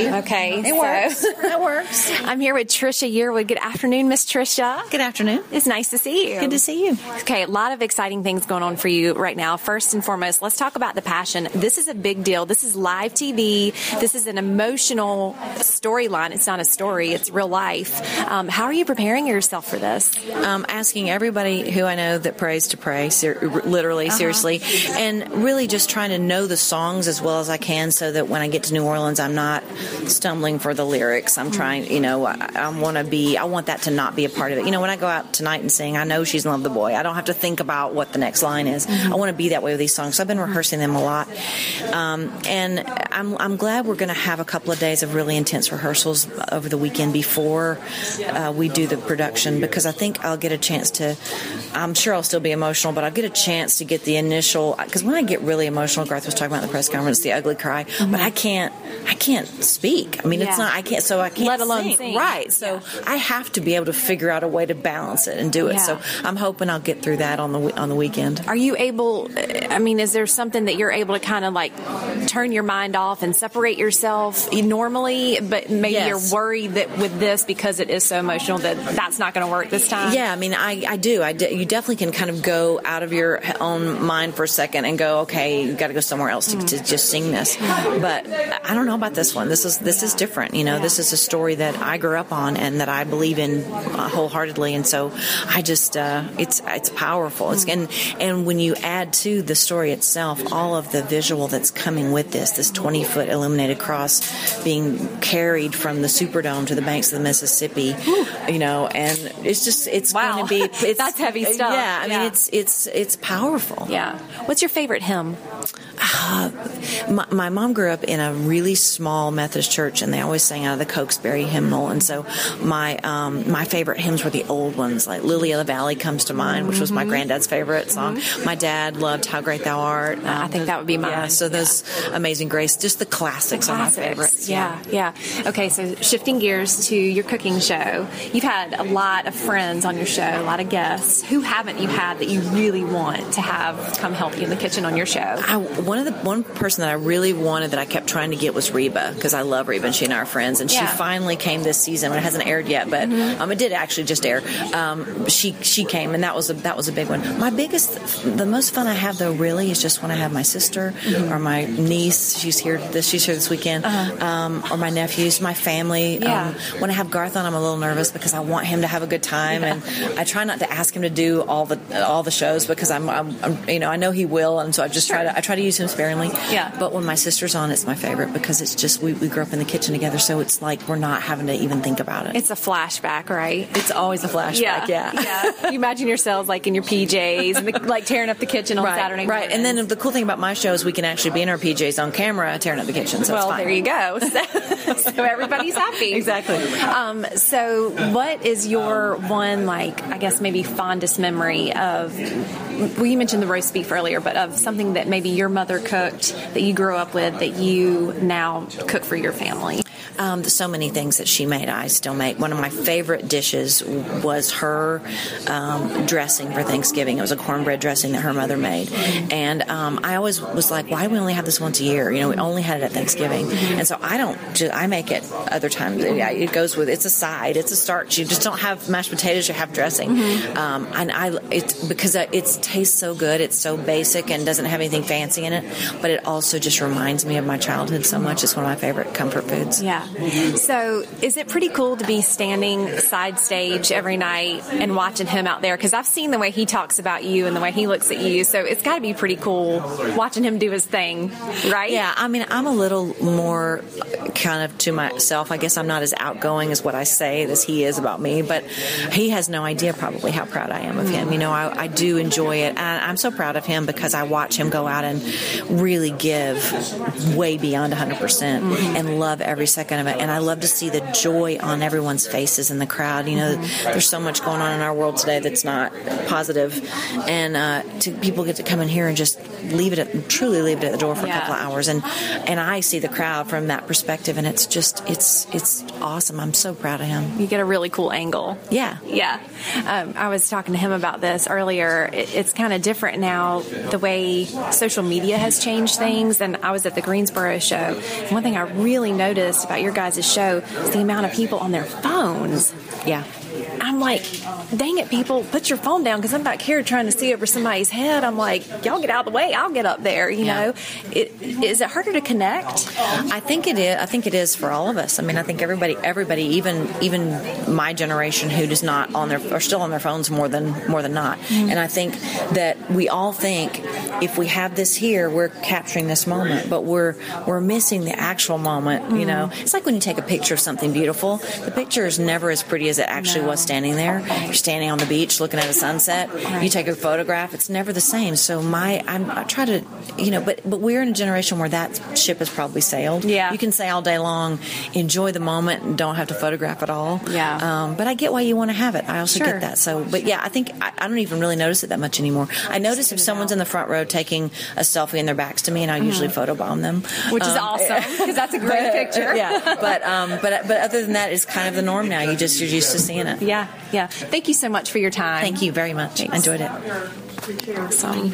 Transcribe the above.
Okay, It so- works. It works. I'm here with Trisha Yearwood. Good afternoon, Miss Trisha. Good afternoon. It's nice to see you. Good to see you. Okay, a lot of exciting things going on for you right now. First and foremost, let's talk about the passion. This is a big deal. This is live TV. This is an emotional storyline. It's not a story, it's real life. Um, how are you preparing yourself for this? Um, asking everybody who I know that prays to pray, ser- literally, seriously, and really just trying to know the songs as well as I can so that when I get to New Orleans, I'm not stumbling for the lyrics. I'm trying, you know, I, I want to be, I want that to not be a part of it. You know, when I go out tonight and sing, I know she's in love with the boy. I don't have to think about what the next line is. I want to be that way with these songs. So I've been rehearsing them a lot. Um, and I'm, I'm glad we're going to have a couple of days of really intense rehearsals over the weekend before uh, we do the production because I think I'll get a chance to, I'm sure I'll still be emotional, but I'll get a chance to get the initial, because when I get really emotional, Garth was talking about the press conference, the ugly cry, but I can't, I can't speak. I mean, it's not, I can't, so I can't Let alone sing. sing. Right. So I have to be able to figure out a way to balance it and do it. Yeah. So I'm hoping I'll get through that on the, on the weekend. Are you able, I mean, is there something that you're able to kind of like turn your mind off and separate yourself normally, but maybe Yes. you're worried that with this, because it is so emotional, that that's not going to work this time? Yeah, I mean, I, I do. I you definitely can kind of go out of your own mind for a second and go, okay, you got to go somewhere else to, mm. to just sing this. But I don't know about this one. This is this is different. You know, this is a story that I grew up on and that I believe in uh, wholeheartedly. And so I just, uh, it's it's powerful. It's and and when you add to the story itself, all of the visual that's coming with this, this 20 foot illuminated cross being carried from the Superdome to the banks of the Mississippi, you know, and it's just it's Wow. going to be it's, That's heavy stuff. Yeah, I Yeah. mean it's it's it's powerful. Yeah. What's your favorite hymn? My, my mom grew up in a really small Methodist church, and they always sang out of the Cokesbury hymnal. And so my um, my favorite hymns were the old ones, like "Lily of the Valley" comes to mind, which was my granddad's favorite song. My dad loved "How Great Thou Art." I Um, think that would be mine. Yeah, so those "Amazing Grace," just the classics, are my Classics. favorites. Yeah, yeah. Okay, so shifting gears to your cooking show, you've had a lot of friends on your show, a lot of guests. Who haven't you had that you really want to have come help you in the kitchen on your show? I, one of the one person that I really wanted that I kept trying to get was Reba because I love Reba and she and I are friends and Yeah. she finally came this season. It hasn't aired yet, but um, it did actually just air. Um, she she came and that was a that was a big one. My biggest, the most fun I have though really is just when I have my sister or my niece. She's here this she's here this weekend, um, or my nephews, my family. Yeah. Um, when I have Garth on, I'm a little nervous because I want him to have a good time and I try not to ask him to do all the all the shows because I'm, I'm, I'm you know I know he will and so I just try to I try to use him sparingly. Yeah. But when my sister's on, it's my favorite because it's just we, we grew up in the kitchen together, so it's like we're not having to even think about it. It's a flashback, right? It's always a flashback. Yeah. yeah. You imagine yourselves like in your PJs, and the, like tearing up the kitchen on Right, Saturday right, and then the cool thing about my show is we can actually be in our PJs on camera, tearing up the kitchen. So well, it's fine. there you go. So, so everybody's happy. Exactly. Um, so, what is your one, like, I guess maybe fondest memory of? Well, you mentioned the roast beef earlier, but of something that maybe your mother cooked that you grew up with that you now cook for your family. Um, so many things that she made, I still make. One of my favorite dishes was her um, dressing for Thanksgiving. It was a cornbread dressing that her mother made, and um, I always was like, "Why do we only have this once a year? You know, we only had it at Thanksgiving." And so I don't. I make it other times. Yeah, it goes with. It's a side. It's a starch. You just don't have mashed potatoes. You have dressing, um, and I it's because it tastes so good. It's so basic and doesn't have anything fancy in it, but it also just reminds me of my childhood so much. It's one of my favorite comfort foods. Yeah. So, is it pretty cool to be standing side stage every night and watching him out there? Because I've seen the way he talks about you and the way he looks at you. So, it's got to be pretty cool watching him do his thing, right? Yeah, I mean, I'm a little more kind of to myself. I guess I'm not as outgoing as what I say as he is about me, but he has no idea probably how proud I am of him. You know, I, I do enjoy it, and I'm so proud of him because I watch him go out and really give way beyond 100 percent and love every second of it. And I love to see the joy on everyone's faces in the crowd. You know, there's so much going on in our world today that's not positive, and uh, to people get to come in here and just leave it at, truly leave it at the door for Yeah. a couple of hours, and and I see the crowd from that perspective, and it's just it's it's awesome. I'm so proud of him. You get a really cool angle. Yeah. Yeah. Um, I was talking to him about this earlier. It, it's kind of different now, the way social media has changed things. And I was at the Greensboro show. One thing I really noticed, about your guys' show is the amount of people on their phones. Yeah. I'm like, dang it, people, put your phone down because I'm back here trying to see over somebody's head. I'm like, y'all get out of the way. I'll get up there. You Yeah. know, it, is it harder to connect? I think it is. I think it is for all of us. I mean, I think everybody, everybody, even even my generation who does not on their are still on their phones more than more than not. Mm-hmm. And I think that we all think if we have this here, we're capturing this moment, but we're we're missing the actual moment. You mm-hmm. know, it's like when you take a picture of something beautiful. The picture is never as pretty as it actually was standing there. You're standing on the beach looking at a sunset. You take a photograph. It's never the same. So my, I'm, I try to, you know, but but we're in a generation where that ship has probably sailed. Yeah. You can say all day long, enjoy the moment and don't have to photograph at all. Yeah. Um, but I get why you want to have it. I also Sure. get that. So, but yeah, I think I, I don't even really notice it that much anymore. I notice if someone's in the front row taking a selfie and their backs to me, and I usually photobomb them, Mm-hmm. Which is Um, awesome because that's a great picture. yeah, but um, but but other than that, it's kind of the norm now. You just you're used to seeing it. Yeah, yeah. Thank you so much for your time. Thank you very much. I enjoyed it. Awesome.